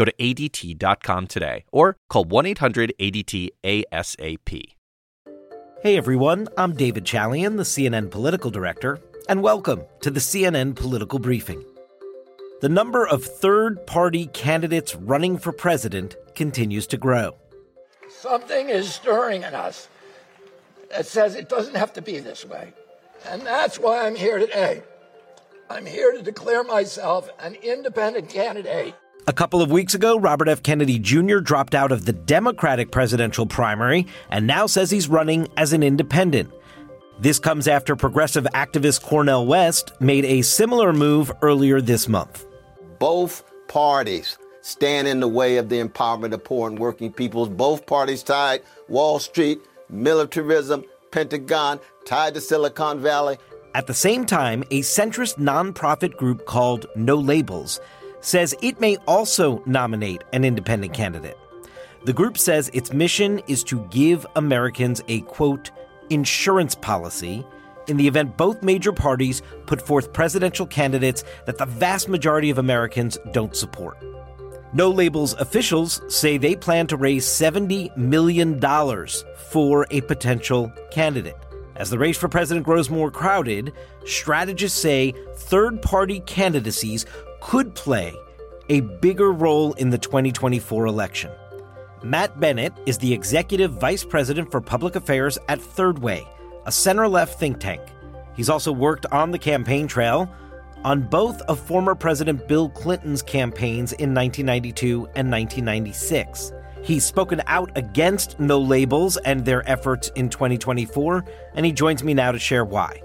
Go to ADT.com today or call 1 800 ADT ASAP. Hey everyone, I'm David Chalian, the CNN political director, and welcome to the CNN Political Briefing. The number of third party candidates running for president continues to grow. Something is stirring in us that says it doesn't have to be this way. And that's why I'm here today. I'm here to declare myself an independent candidate. A couple of weeks ago, Robert F. Kennedy Jr. dropped out of the Democratic presidential primary and now says he's running as an independent. This comes after progressive activist Cornel West made a similar move earlier this month. Both parties stand in the way of the empowerment of poor and working peoples. Both parties tied Wall Street, militarism, Pentagon, tied to Silicon Valley. At the same time, a centrist nonprofit group called No Labels says it may also nominate an independent candidate. The group says its mission is to give Americans a quote, insurance policy in the event both major parties put forth presidential candidates that the vast majority of Americans don't support. No Labels officials say they plan to raise $70 million for a potential candidate. As the race for president grows more crowded, strategists say third party candidacies could play a bigger role in the 2024 election. Matt Bennett is the executive vice president for public affairs at Third Way, a center left think tank. He's also worked on the campaign trail on both of former President Bill Clinton's campaigns in 1992 and 1996. He's spoken out against no labels and their efforts in 2024, and he joins me now to share why.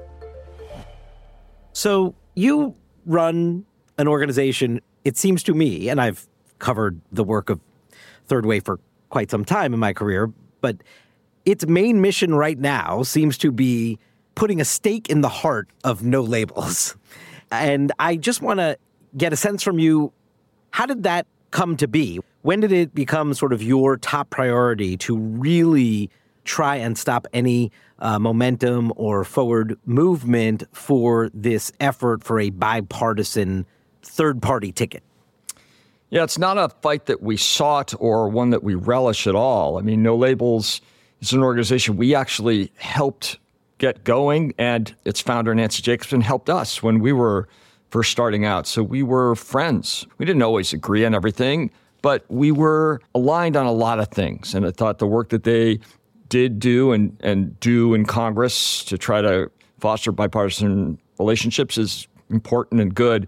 So, you run an organization, it seems to me, and I've covered the work of Third Way for quite some time in my career, but its main mission right now seems to be putting a stake in the heart of no labels. And I just want to get a sense from you how did that come to be? When did it become sort of your top priority to really try and stop any uh, momentum or forward movement for this effort for a bipartisan third party ticket? Yeah, it's not a fight that we sought or one that we relish at all. I mean, No Labels is an organization we actually helped get going, and its founder, Nancy Jacobson, helped us when we were first starting out. So we were friends. We didn't always agree on everything, but we were aligned on a lot of things. And I thought the work that they did do and, and do in Congress to try to foster bipartisan relationships is important and good.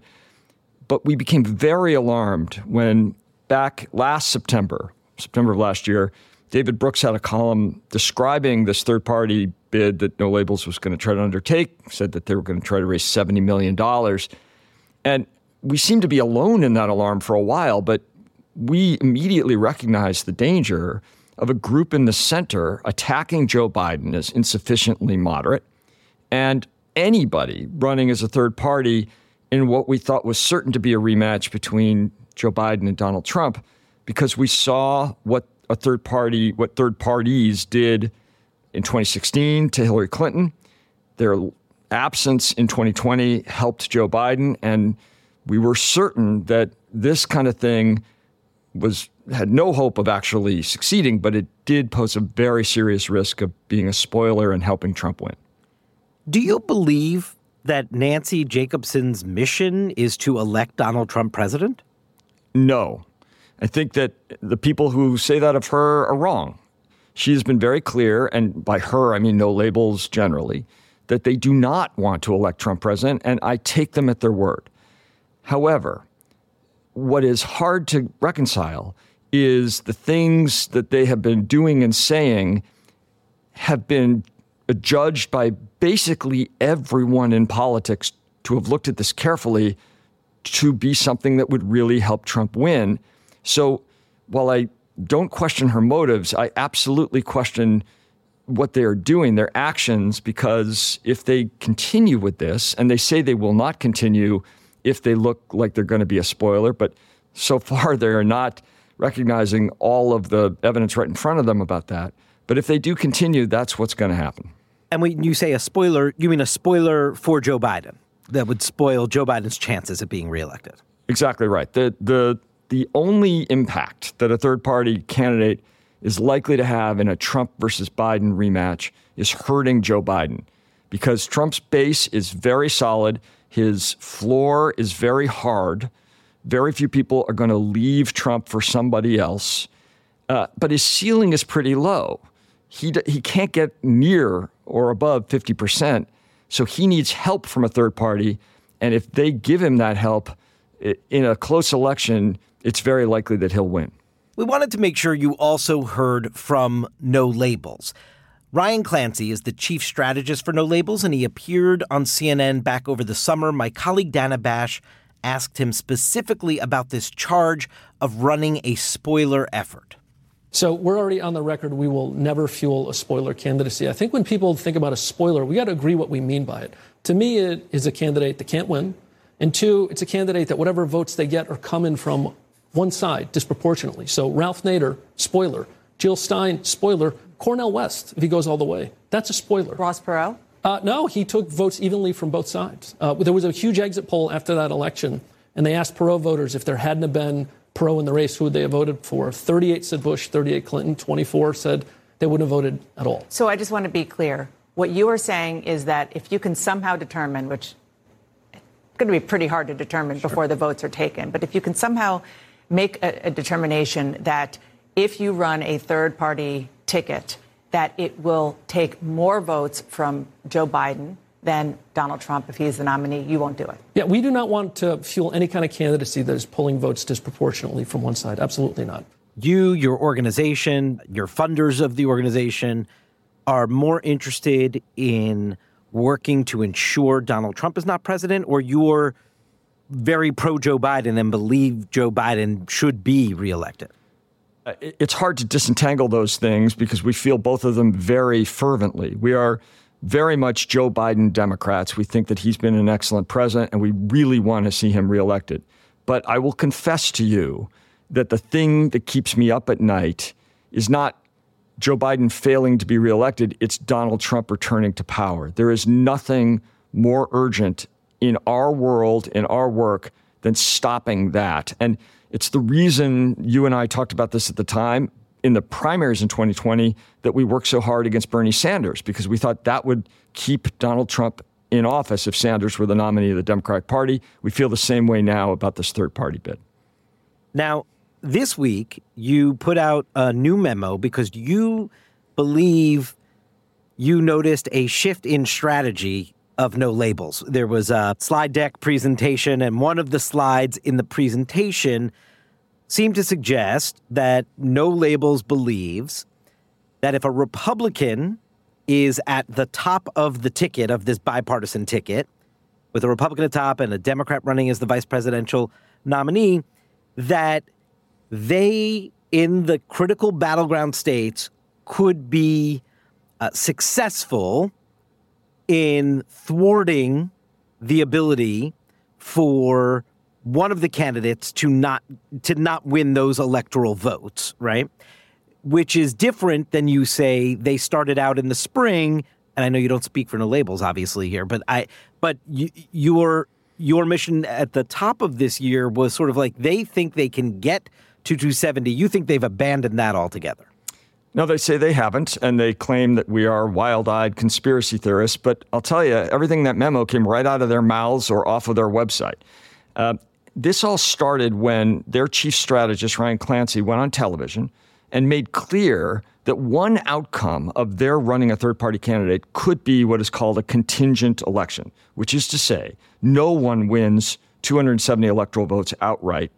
But we became very alarmed when back last September, September of last year, David Brooks had a column describing this third party bid that No Labels was going to try to undertake, said that they were going to try to raise $70 million. And we seemed to be alone in that alarm for a while, but we immediately recognized the danger of a group in the center attacking Joe Biden as insufficiently moderate and anybody running as a third party in what we thought was certain to be a rematch between Joe Biden and Donald Trump because we saw what a third party, what third parties did in 2016 to Hillary Clinton. Their absence in 2020 helped Joe Biden, and we were certain that this kind of thing was had no hope of actually succeeding, but it did pose a very serious risk of being a spoiler and helping Trump win. Do you believe that Nancy Jacobson's mission is to elect Donald Trump president? No. I think that the people who say that of her are wrong. She has been very clear, and by her, I mean no labels generally, that they do not want to elect Trump president, and I take them at their word. However, what is hard to reconcile is the things that they have been doing and saying have been judged by basically everyone in politics to have looked at this carefully to be something that would really help Trump win. So while I don't question her motives. I absolutely question what they are doing, their actions, because if they continue with this, and they say they will not continue if they look like they're going to be a spoiler, but so far they are not recognizing all of the evidence right in front of them about that. But if they do continue, that's what's going to happen. And when you say a spoiler, you mean a spoiler for Joe Biden that would spoil Joe Biden's chances of being reelected. Exactly right. The the the only impact that a third party candidate is likely to have in a Trump versus Biden rematch is hurting Joe Biden because Trump's base is very solid, his floor is very hard. Very few people are going to leave Trump for somebody else, uh, but his ceiling is pretty low. He, he can't get near or above 50%. So he needs help from a third party. And if they give him that help in a close election, it's very likely that he'll win. We wanted to make sure you also heard from No Labels. Ryan Clancy is the chief strategist for No Labels, and he appeared on CNN back over the summer. My colleague Dana Bash asked him specifically about this charge of running a spoiler effort. So we're already on the record. We will never fuel a spoiler candidacy. I think when people think about a spoiler, we got to agree what we mean by it. To me, it is a candidate that can't win. And two, it's a candidate that whatever votes they get are coming from one side disproportionately. So Ralph Nader, spoiler. Jill Stein, spoiler. Cornel West, if he goes all the way. That's a spoiler. Ross Perot? Uh, no, he took votes evenly from both sides. Uh, there was a huge exit poll after that election, and they asked Perot voters if there hadn't have been Perot in the race, who they have voted for? 38 said Bush, 38 Clinton, 24 said they wouldn't have voted at all. So I just want to be clear. What you are saying is that if you can somehow determine, which is going to be pretty hard to determine sure. before the votes are taken, but if you can somehow make a, a determination that if you run a third party ticket, that it will take more votes from Joe Biden than Donald Trump if he is the nominee. You won't do it. Yeah, we do not want to fuel any kind of candidacy that is pulling votes disproportionately from one side. Absolutely not. You, your organization, your funders of the organization are more interested in working to ensure Donald Trump is not president, or you're very pro Joe Biden and believe Joe Biden should be reelected? Uh, it's hard to disentangle those things because we feel both of them very fervently. We are very much Joe Biden Democrats. We think that he's been an excellent president and we really want to see him reelected. But I will confess to you that the thing that keeps me up at night is not Joe Biden failing to be reelected, it's Donald Trump returning to power. There is nothing more urgent in our world, in our work, than stopping that. And it's the reason you and I talked about this at the time in the primaries in 2020 that we worked so hard against Bernie Sanders because we thought that would keep Donald Trump in office if Sanders were the nominee of the Democratic Party. We feel the same way now about this third party bid. Now, this week, you put out a new memo because you believe you noticed a shift in strategy of no labels. There was a slide deck presentation, and one of the slides in the presentation seemed to suggest that no labels believes that if a Republican is at the top of the ticket of this bipartisan ticket, with a Republican at top and a Democrat running as the vice presidential nominee, that they in the critical battleground states could be uh, successful in thwarting the ability for one of the candidates to not to not win those electoral votes, right? Which is different than you say they started out in the spring. And I know you don't speak for no labels, obviously here, but I but you, your your mission at the top of this year was sort of like they think they can get to 270. You think they've abandoned that altogether? No, they say they haven't, and they claim that we are wild eyed conspiracy theorists. But I'll tell you, everything that memo came right out of their mouths or off of their website. Uh, this all started when their chief strategist, Ryan Clancy, went on television and made clear that one outcome of their running a third party candidate could be what is called a contingent election, which is to say, no one wins 270 electoral votes outright.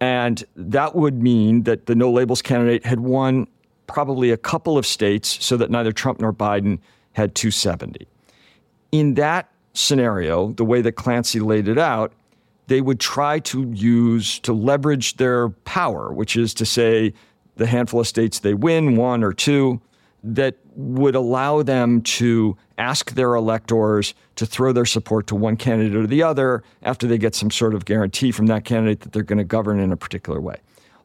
And that would mean that the no labels candidate had won probably a couple of states so that neither Trump nor Biden had 270. In that scenario, the way that Clancy laid it out, they would try to use to leverage their power, which is to say, the handful of states they win, one or two, that would allow them to ask their electors to throw their support to one candidate or the other after they get some sort of guarantee from that candidate that they're going to govern in a particular way.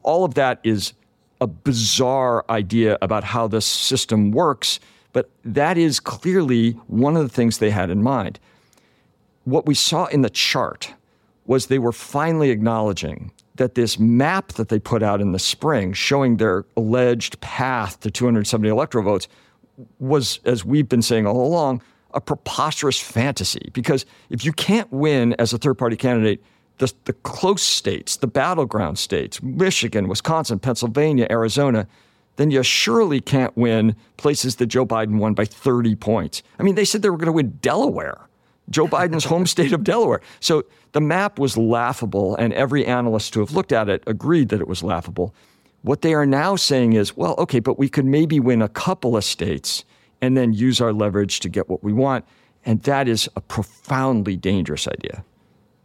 All of that is a bizarre idea about how this system works, but that is clearly one of the things they had in mind. What we saw in the chart was they were finally acknowledging that this map that they put out in the spring showing their alleged path to 270 electoral votes was, as we've been saying all along, a preposterous fantasy. Because if you can't win as a third party candidate, the, the close states, the battleground states, Michigan, Wisconsin, Pennsylvania, Arizona, then you surely can't win places that Joe Biden won by 30 points. I mean, they said they were going to win Delaware. Joe Biden's home state of Delaware. So the map was laughable, and every analyst to have looked at it agreed that it was laughable. What they are now saying is, well, okay, but we could maybe win a couple of states and then use our leverage to get what we want. And that is a profoundly dangerous idea.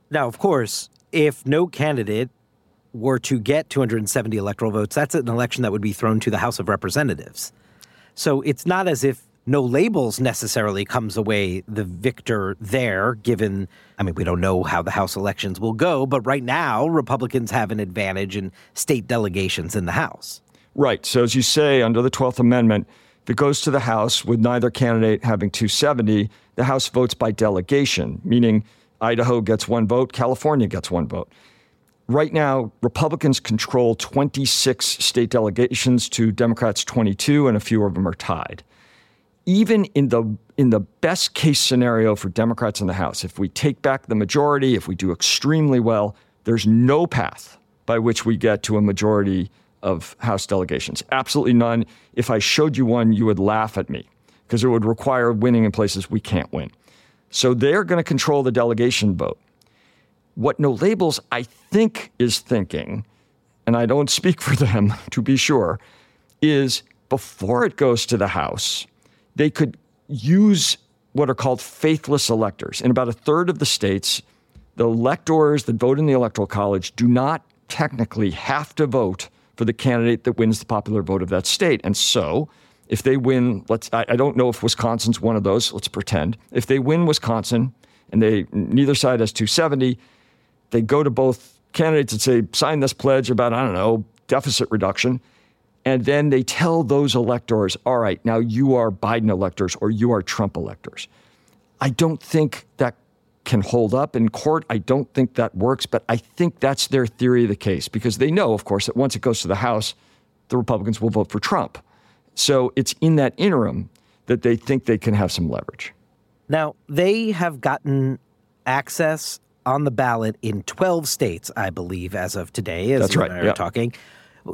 Now, of course, if no candidate were to get 270 electoral votes, that's an election that would be thrown to the House of Representatives. So it's not as if no labels necessarily comes away the victor there, given, I mean, we don't know how the House elections will go, but right now, Republicans have an advantage in state delegations in the House. Right. So, as you say, under the 12th Amendment, if it goes to the House with neither candidate having 270, the House votes by delegation, meaning Idaho gets one vote, California gets one vote. Right now, Republicans control 26 state delegations to Democrats' 22, and a few of them are tied even in the in the best case scenario for Democrats in the House, if we take back the majority, if we do extremely well, there's no path by which we get to a majority of House delegations. Absolutely none. If I showed you one, you would laugh at me because it would require winning in places we can't win. So they're going to control the delegation vote. What No Labels, I think, is thinking, and I don't speak for them to be sure, is before it goes to the House, they could use what are called faithless electors. In about a third of the states, the electors that vote in the Electoral College do not technically have to vote for the candidate that wins the popular vote of that state. And so, if they win, let's I, I don't know if Wisconsin's one of those, let's pretend. If they win Wisconsin and they neither side has 270, they go to both candidates and say, sign this pledge about, I don't know, deficit reduction. And then they tell those electors, all right, now you are Biden electors or you are Trump electors. I don't think that can hold up in court. I don't think that works, but I think that's their theory of the case because they know, of course, that once it goes to the House, the Republicans will vote for Trump. So it's in that interim that they think they can have some leverage. Now, they have gotten access on the ballot in 12 states, I believe, as of today, as That's right. and I are yep. talking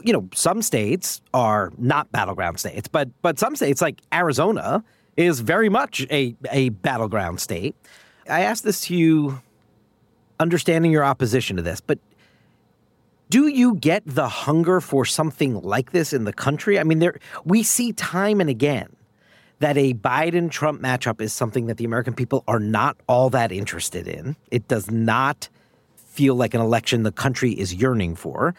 you know, some states are not battleground states, but but some states like Arizona is very much a a battleground state. I asked this to you, understanding your opposition to this, but do you get the hunger for something like this in the country? I mean, there we see time and again that a Biden Trump matchup is something that the American people are not all that interested in. It does not feel like an election the country is yearning for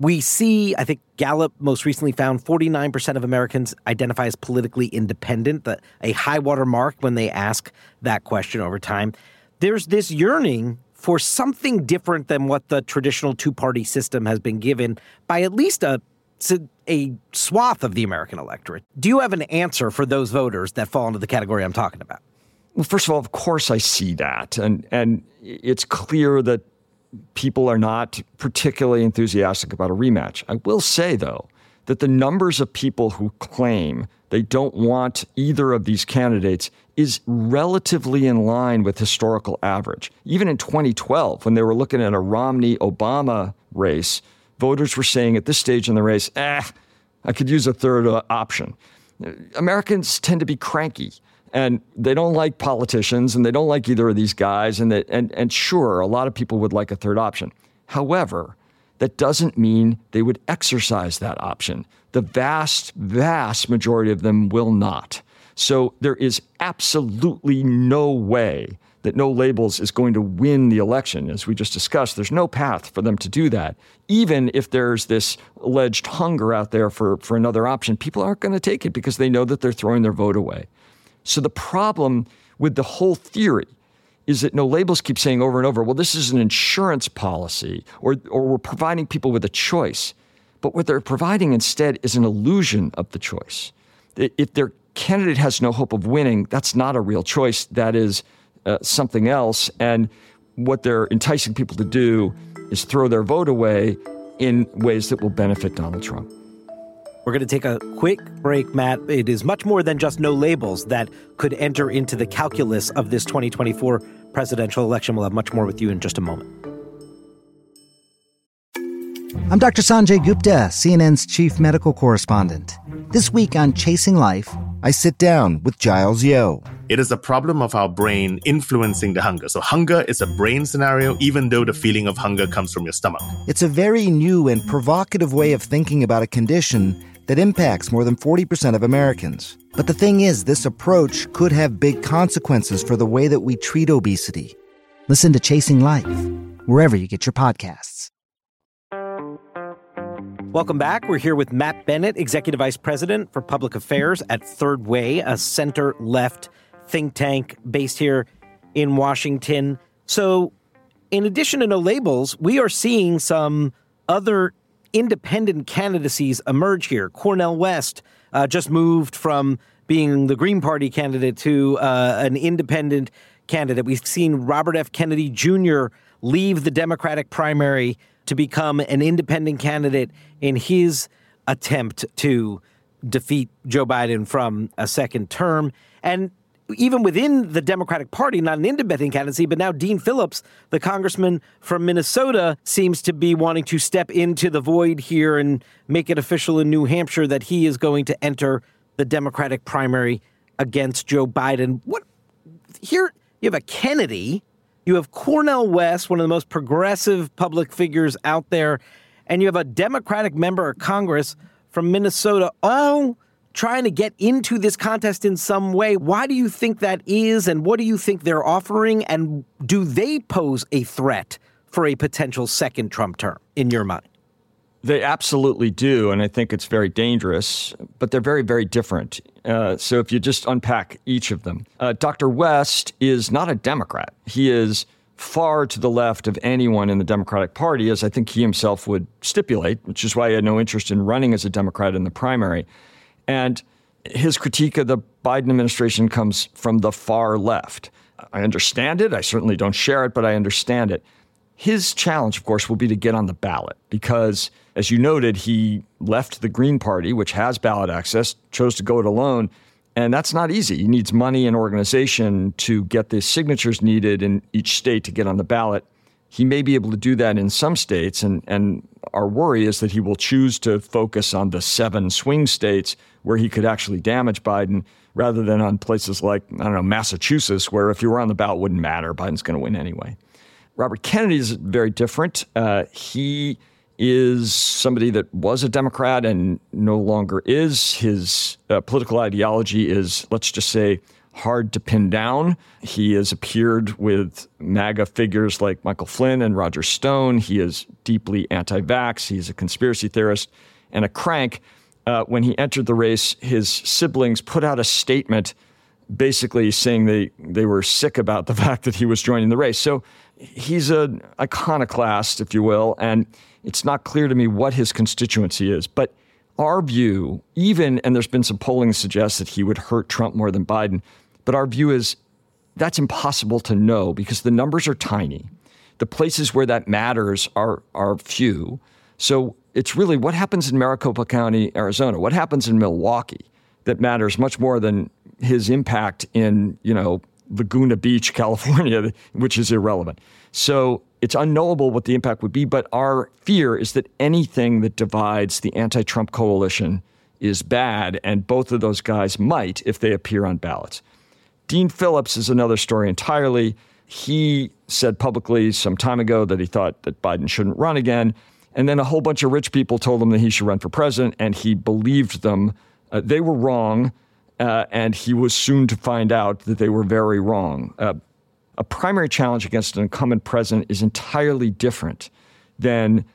we see, I think Gallup most recently found 49% of Americans identify as politically independent, the, a high water mark when they ask that question over time. There's this yearning for something different than what the traditional two party system has been given by at least a, a swath of the American electorate. Do you have an answer for those voters that fall into the category I'm talking about? Well, first of all, of course I see that. And, and it's clear that people are not particularly enthusiastic about a rematch. I will say, though, that the numbers of people who claim they don't want either of these candidates is relatively in line with historical average. Even in 2012, when they were looking at a Romney Obama race, voters were saying at this stage in the race, eh, I could use a third uh, option. Americans tend to be cranky and they don't like politicians and they don't like either of these guys and, they, and, and sure a lot of people would like a third option however that doesn't mean they would exercise that option the vast vast majority of them will not so there is absolutely no way that no labels is going to win the election. As we just discussed, there's no path for them to do that. Even if there's this alleged hunger out there for, for another option, people aren't going to take it because they know that they're throwing their vote away. So the problem with the whole theory is that no labels keep saying over and over, well, this is an insurance policy, or, or we're providing people with a choice. But what they're providing instead is an illusion of the choice. If their candidate has no hope of winning, that's not a real choice. That is uh, something else. And what they're enticing people to do is throw their vote away in ways that will benefit Donald Trump. We're going to take a quick break, Matt. It is much more than just no labels that could enter into the calculus of this 2024 presidential election. We'll have much more with you in just a moment. I'm Dr. Sanjay Gupta, CNN's chief medical correspondent. This week on Chasing Life, I sit down with Giles Yeo. It is a problem of our brain influencing the hunger. So, hunger is a brain scenario, even though the feeling of hunger comes from your stomach. It's a very new and provocative way of thinking about a condition that impacts more than 40% of Americans. But the thing is, this approach could have big consequences for the way that we treat obesity. Listen to Chasing Life, wherever you get your podcasts. Welcome back. We're here with Matt Bennett, Executive Vice President for Public Affairs at Third Way, a center left think tank based here in Washington. So, in addition to no labels, we are seeing some other independent candidacies emerge here. Cornel West uh, just moved from being the Green Party candidate to uh, an independent candidate. We've seen Robert F. Kennedy Jr. leave the Democratic primary to become an independent candidate in his attempt to defeat Joe Biden from a second term. And even within the Democratic Party, not an independent candidacy, but now Dean Phillips, the congressman from Minnesota, seems to be wanting to step into the void here and make it official in New Hampshire that he is going to enter the Democratic primary against Joe Biden. What here you have a Kennedy, you have Cornel West, one of the most progressive public figures out there, and you have a Democratic member of Congress from Minnesota, all trying to get into this contest in some way. Why do you think that is, and what do you think they're offering, and do they pose a threat for a potential second Trump term in your mind? They absolutely do, and I think it's very dangerous, but they're very, very different. Uh, so if you just unpack each of them, uh, Dr. West is not a Democrat. He is far to the left of anyone in the Democratic Party, as I think he himself would stipulate, which is why he had no interest in running as a Democrat in the primary. And his critique of the Biden administration comes from the far left. I understand it. I certainly don't share it, but I understand it. His challenge, of course, will be to get on the ballot because, as you noted, he left the Green Party, which has ballot access, chose to go it alone. And that's not easy. He needs money and organization to get the signatures needed in each state to get on the ballot. He may be able to do that in some states, and, and our worry is that he will choose to focus on the seven swing states where he could actually damage Biden rather than on places like, I don't know, Massachusetts, where if you were on the ballot, it wouldn't matter. Biden's going to win anyway. Robert Kennedy is very different. Uh, he is somebody that was a Democrat and no longer is. His uh, political ideology is, let's just say, hard to pin down. He has appeared with MAGA figures like Michael Flynn and Roger Stone. He is deeply anti vax. He's a conspiracy theorist and a crank. Uh, when he entered the race, his siblings put out a statement basically saying they, they were sick about the fact that he was joining the race. So he's an iconoclast, if you will, and it's not clear to me what his constituency is. But our view, even, and there's been some polling suggests that he would hurt Trump more than Biden, but our view is that's impossible to know because the numbers are tiny. The places where that matters are, are few. So it's really what happens in Maricopa County, Arizona, what happens in Milwaukee that matters much more than his impact in, you know, Laguna Beach, California, which is irrelevant. So it's unknowable what the impact would be, but our fear is that anything that divides the anti Trump coalition is bad, and both of those guys might if they appear on ballots. Dean Phillips is another story entirely. He said publicly some time ago that he thought that Biden shouldn't run again. And then a whole bunch of rich people told him that he should run for president, and he believed them. Uh, they were wrong, uh, and he was soon to find out that they were very wrong. Uh, a primary challenge against an incumbent president is entirely different than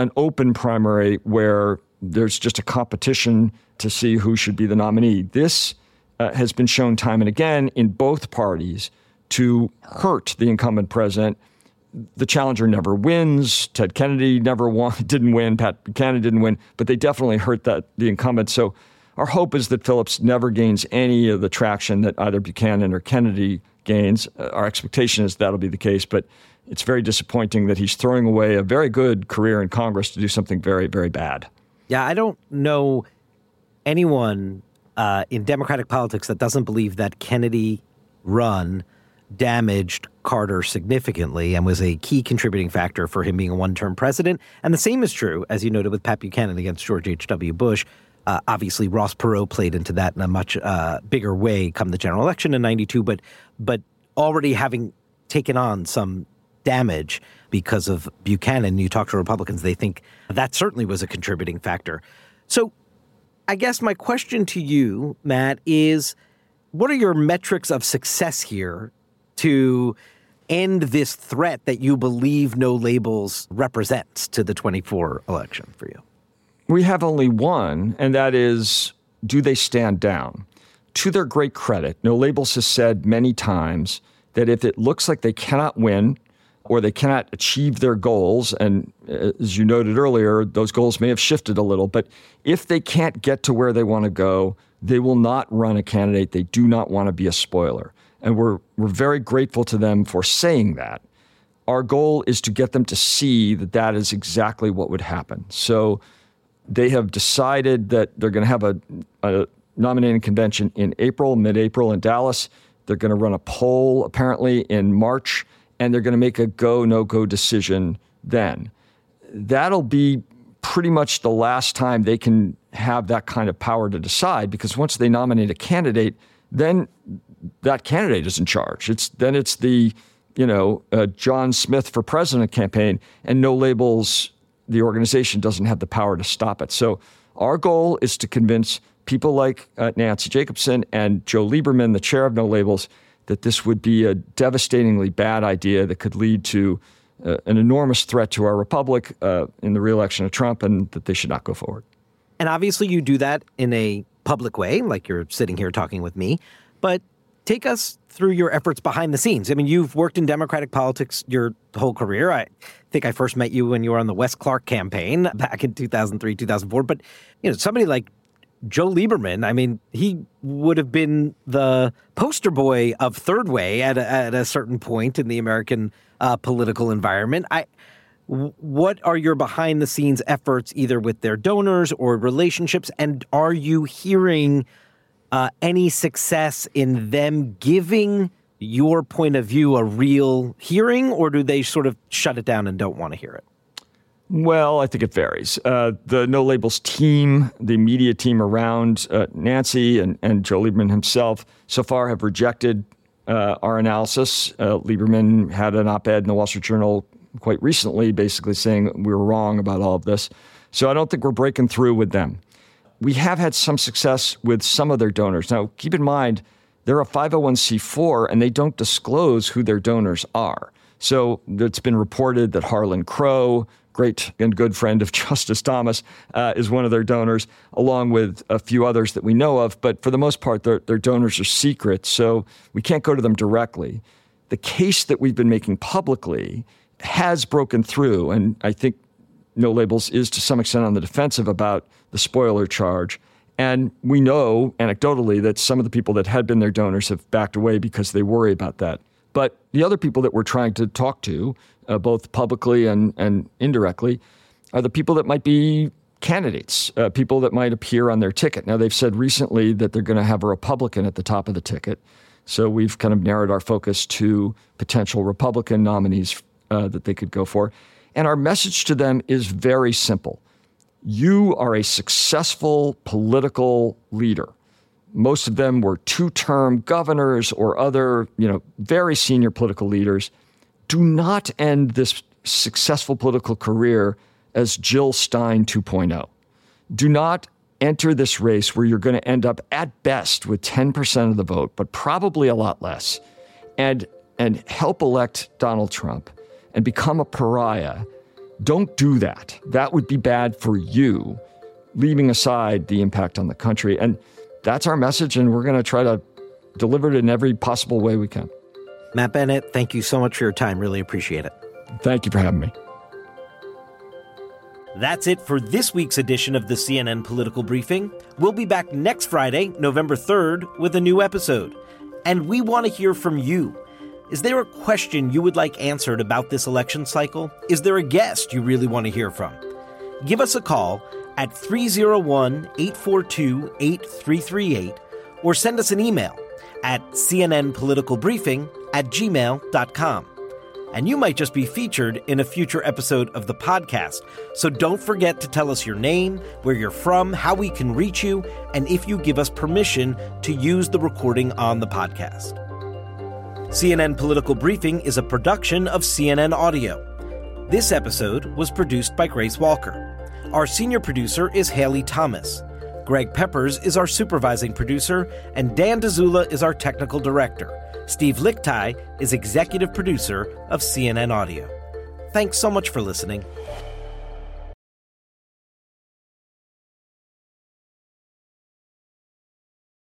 an open primary where there's just a competition to see who should be the nominee. This uh, has been shown time and again in both parties to hurt the incumbent president. The challenger never wins. Ted Kennedy never won, didn't win. Pat Buchanan didn't win, but they definitely hurt that the incumbent. So our hope is that Phillips never gains any of the traction that either Buchanan or Kennedy gains. Uh, our expectation is that'll be the case, but it's very disappointing that he's throwing away a very good career in Congress to do something very, very bad. Yeah, I don't know anyone uh, in Democratic politics that doesn't believe that Kennedy run damaged Carter significantly and was a key contributing factor for him being a one term president. And the same is true, as you noted, with Pat Buchanan against George H.W. Bush. Uh, obviously, Ross Perot played into that in a much uh, bigger way come the general election in 92, but, but already having taken on some damage because of Buchanan, you talk to Republicans, they think that certainly was a contributing factor. So I guess my question to you, Matt, is what are your metrics of success here to end this threat that you believe no labels represents to the 24 election for you? We have only one, and that is do they stand down? To their great credit, No Labels has said many times that if it looks like they cannot win or they cannot achieve their goals, and uh, as you noted earlier, those goals may have shifted a little, but if they can't get to where they want to go, they will not run a candidate. They do not want to be a spoiler. And we're, we're very grateful to them for saying that. Our goal is to get them to see that that is exactly what would happen. So they have decided that they're going to have a, a nominating convention in April, mid April in Dallas. They're going to run a poll apparently in March and they're going to make a go, no go decision then. That'll be pretty much the last time they can have that kind of power to decide because once they nominate a candidate, then that candidate is in charge. It's then it's the you know uh, John Smith for president campaign, and no labels. The organization doesn't have the power to stop it. So our goal is to convince people like uh, Nancy Jacobson and Joe Lieberman, the chair of No Labels, that this would be a devastatingly bad idea that could lead to uh, an enormous threat to our republic uh, in the reelection of Trump and that they should not go forward. And obviously, you do that in a public way, like you're sitting here talking with me. But take us through your efforts behind the scenes. I mean, you've worked in Democratic politics your whole career. I think I first met you when you were on the Wes Clark campaign back in 2003, 2004. But, you know, somebody like Joe Lieberman, I mean, he would have been the poster boy of third way at a, at a certain point in the American uh, political environment. I, what are your behind the scenes efforts, either with their donors or relationships? And are you hearing uh, any success in them giving your point of view a real hearing, or do they sort of shut it down and don't want to hear it? Well, I think it varies. Uh, the No Labels team, the media team around uh, Nancy and, and Joe Lieberman himself, so far have rejected uh, our analysis. Uh, Lieberman had an op ed in the Wall Street Journal quite recently, basically saying we were wrong about all of this. So I don't think we're breaking through with them. We have had some success with some of their donors. Now, keep in mind, they're a 501c4 and they don't disclose who their donors are. So it's been reported that Harlan Crow, great and good friend of Justice Thomas, uh, is one of their donors, along with a few others that we know of. But for the most part, their, their donors are secret, so we can't go to them directly. The case that we've been making publicly has broken through, and I think No Labels is to some extent on the defensive about the spoiler charge. And we know anecdotally that some of the people that had been their donors have backed away because they worry about that. But the other people that we're trying to talk to, uh, both publicly and, and indirectly, are the people that might be candidates, uh, people that might appear on their ticket. Now, they've said recently that they're going to have a Republican at the top of the ticket. So we've kind of narrowed our focus to potential Republican nominees uh, that they could go for. And our message to them is very simple you are a successful political leader. Most of them were two-term governors or other, you know, very senior political leaders. Do not end this successful political career as Jill Stein 2.0. Do not enter this race where you're going to end up at best with 10% of the vote, but probably a lot less. And and help elect Donald Trump and become a pariah, don't do that. That would be bad for you, leaving aside the impact on the country. And that's our message, and we're going to try to deliver it in every possible way we can. Matt Bennett, thank you so much for your time. Really appreciate it. Thank you for having me. That's it for this week's edition of the CNN Political Briefing. We'll be back next Friday, November 3rd, with a new episode. And we want to hear from you. Is there a question you would like answered about this election cycle? Is there a guest you really want to hear from? Give us a call at 301 842 8338 or send us an email at cnnpoliticalbriefing at gmail.com. And you might just be featured in a future episode of the podcast. So don't forget to tell us your name, where you're from, how we can reach you, and if you give us permission to use the recording on the podcast. CNN Political Briefing is a production of CNN Audio. This episode was produced by Grace Walker. Our senior producer is Haley Thomas. Greg Peppers is our supervising producer, and Dan Dzula is our technical director. Steve Lickteig is executive producer of CNN Audio. Thanks so much for listening.